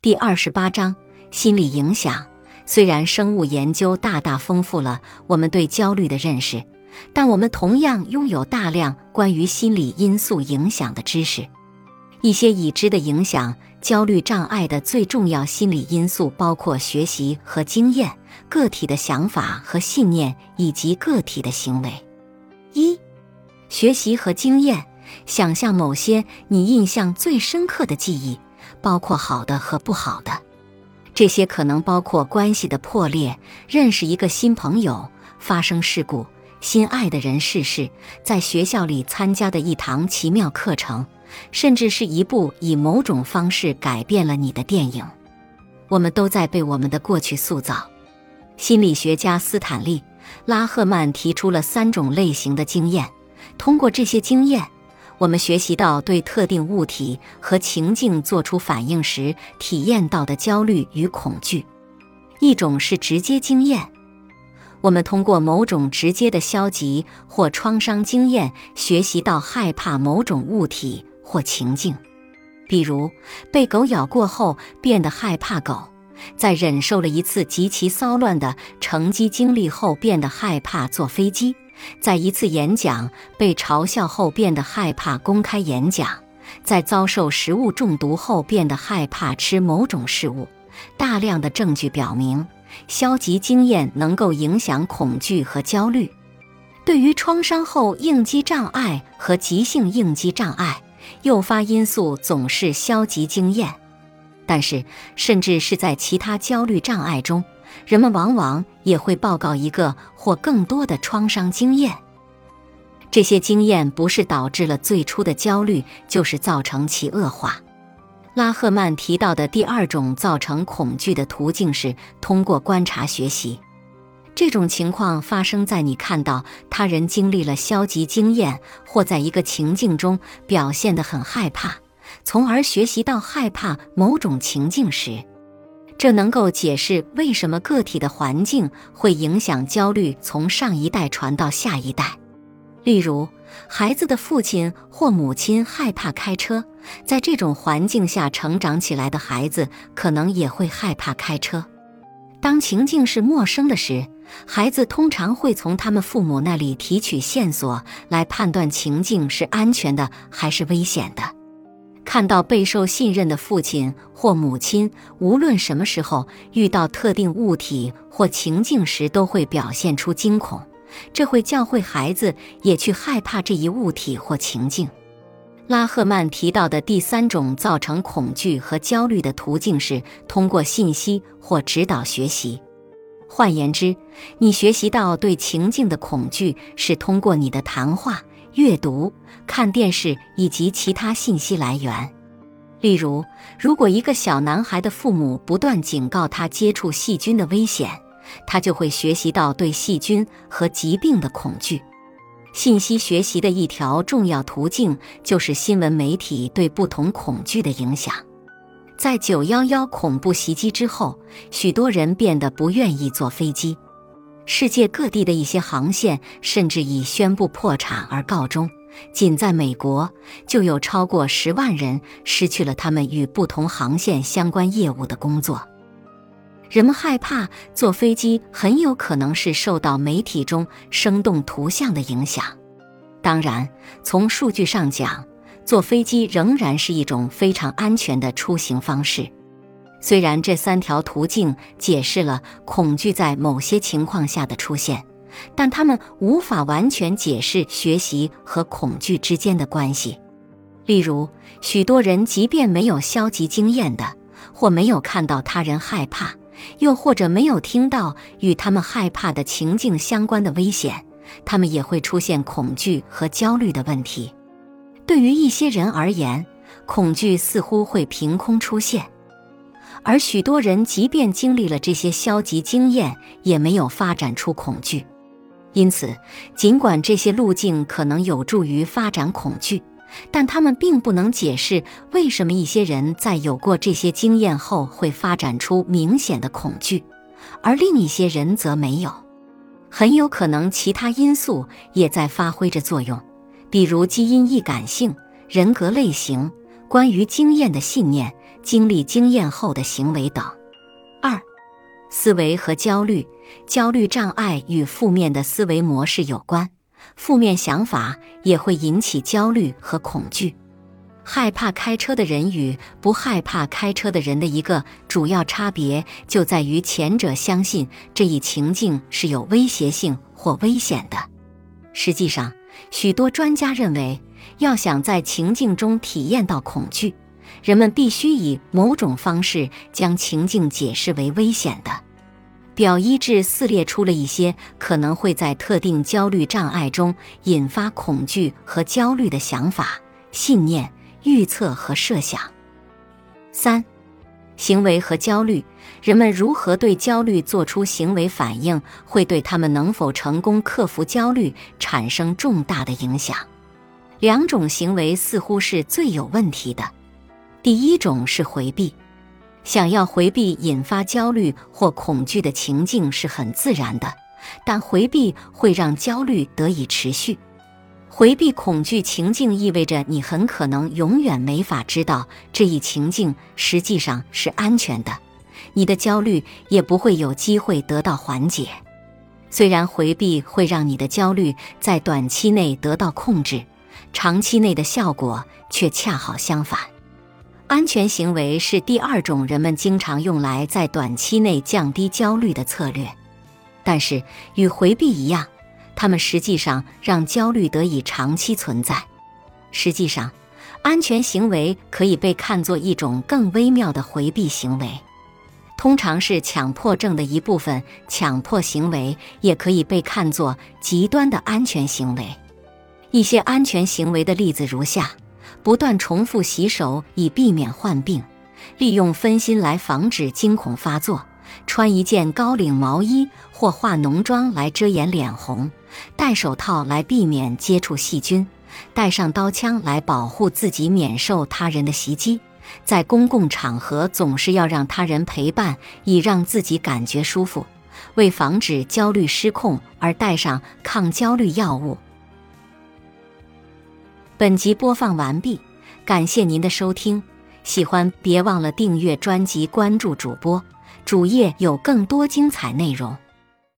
第二十八章心理影响。虽然生物研究大大丰富了我们对焦虑的认识，但我们同样拥有大量关于心理因素影响的知识。一些已知的影响焦虑障碍的最重要心理因素包括学习和经验、个体的想法和信念以及个体的行为。一、学习和经验。想象某些你印象最深刻的记忆，包括好的和不好的。这些可能包括关系的破裂、认识一个新朋友、发生事故、心爱的人逝世、在学校里参加的一堂奇妙课程。甚至是一部以某种方式改变了你的电影。我们都在被我们的过去塑造。心理学家斯坦利·拉赫曼提出了三种类型的经验。通过这些经验，我们学习到对特定物体和情境做出反应时体验到的焦虑与恐惧。一种是直接经验，我们通过某种直接的消极或创伤经验学习到害怕某种物体。或情境，比如被狗咬过后变得害怕狗，在忍受了一次极其骚乱的乘机经历后变得害怕坐飞机，在一次演讲被嘲笑后变得害怕公开演讲，在遭受食物中毒后变得害怕吃某种食物。大量的证据表明，消极经验能够影响恐惧和焦虑。对于创伤后应激障碍和急性应激障碍。诱发因素总是消极经验，但是甚至是在其他焦虑障碍中，人们往往也会报告一个或更多的创伤经验。这些经验不是导致了最初的焦虑，就是造成其恶化。拉赫曼提到的第二种造成恐惧的途径是通过观察学习。这种情况发生在你看到他人经历了消极经验，或在一个情境中表现得很害怕，从而学习到害怕某种情境时。这能够解释为什么个体的环境会影响焦虑从上一代传到下一代。例如，孩子的父亲或母亲害怕开车，在这种环境下成长起来的孩子可能也会害怕开车。当情境是陌生的时，孩子通常会从他们父母那里提取线索，来判断情境是安全的还是危险的。看到备受信任的父亲或母亲，无论什么时候遇到特定物体或情境时，都会表现出惊恐，这会教会孩子也去害怕这一物体或情境。拉赫曼提到的第三种造成恐惧和焦虑的途径是通过信息或指导学习。换言之，你学习到对情境的恐惧是通过你的谈话、阅读、看电视以及其他信息来源。例如，如果一个小男孩的父母不断警告他接触细菌的危险，他就会学习到对细菌和疾病的恐惧。信息学习的一条重要途径就是新闻媒体对不同恐惧的影响。在九幺幺恐怖袭击之后，许多人变得不愿意坐飞机。世界各地的一些航线甚至以宣布破产而告终。仅在美国，就有超过十万人失去了他们与不同航线相关业务的工作。人们害怕坐飞机，很有可能是受到媒体中生动图像的影响。当然，从数据上讲，坐飞机仍然是一种非常安全的出行方式。虽然这三条途径解释了恐惧在某些情况下的出现，但他们无法完全解释学习和恐惧之间的关系。例如，许多人即便没有消极经验的，或没有看到他人害怕，又或者没有听到与他们害怕的情境相关的危险，他们也会出现恐惧和焦虑的问题。对于一些人而言，恐惧似乎会凭空出现，而许多人即便经历了这些消极经验，也没有发展出恐惧。因此，尽管这些路径可能有助于发展恐惧，但他们并不能解释为什么一些人在有过这些经验后会发展出明显的恐惧，而另一些人则没有。很有可能其他因素也在发挥着作用。比如基因易感性、人格类型、关于经验的信念、经历经验后的行为等。二、思维和焦虑，焦虑障碍与负面的思维模式有关，负面想法也会引起焦虑和恐惧。害怕开车的人与不害怕开车的人的一个主要差别就在于，前者相信这一情境是有威胁性或危险的。实际上，许多专家认为，要想在情境中体验到恐惧，人们必须以某种方式将情境解释为危险的。表一至四列出了一些可能会在特定焦虑障碍中引发恐惧和焦虑的想法、信念。预测和设想。三、行为和焦虑，人们如何对焦虑做出行为反应，会对他们能否成功克服焦虑产生重大的影响。两种行为似乎是最有问题的。第一种是回避，想要回避引发焦虑或恐惧的情境是很自然的，但回避会让焦虑得以持续。回避恐惧情境意味着你很可能永远没法知道这一情境实际上是安全的，你的焦虑也不会有机会得到缓解。虽然回避会让你的焦虑在短期内得到控制，长期内的效果却恰好相反。安全行为是第二种人们经常用来在短期内降低焦虑的策略，但是与回避一样。他们实际上让焦虑得以长期存在。实际上，安全行为可以被看作一种更微妙的回避行为，通常是强迫症的一部分。强迫行为也可以被看作极端的安全行为。一些安全行为的例子如下：不断重复洗手以避免患病，利用分心来防止惊恐发作。穿一件高领毛衣或化浓妆来遮掩脸红，戴手套来避免接触细菌，带上刀枪来保护自己免受他人的袭击，在公共场合总是要让他人陪伴，以让自己感觉舒服，为防止焦虑失控而带上抗焦虑药物。本集播放完毕，感谢您的收听，喜欢别忘了订阅专辑，关注主播。主页有更多精彩内容。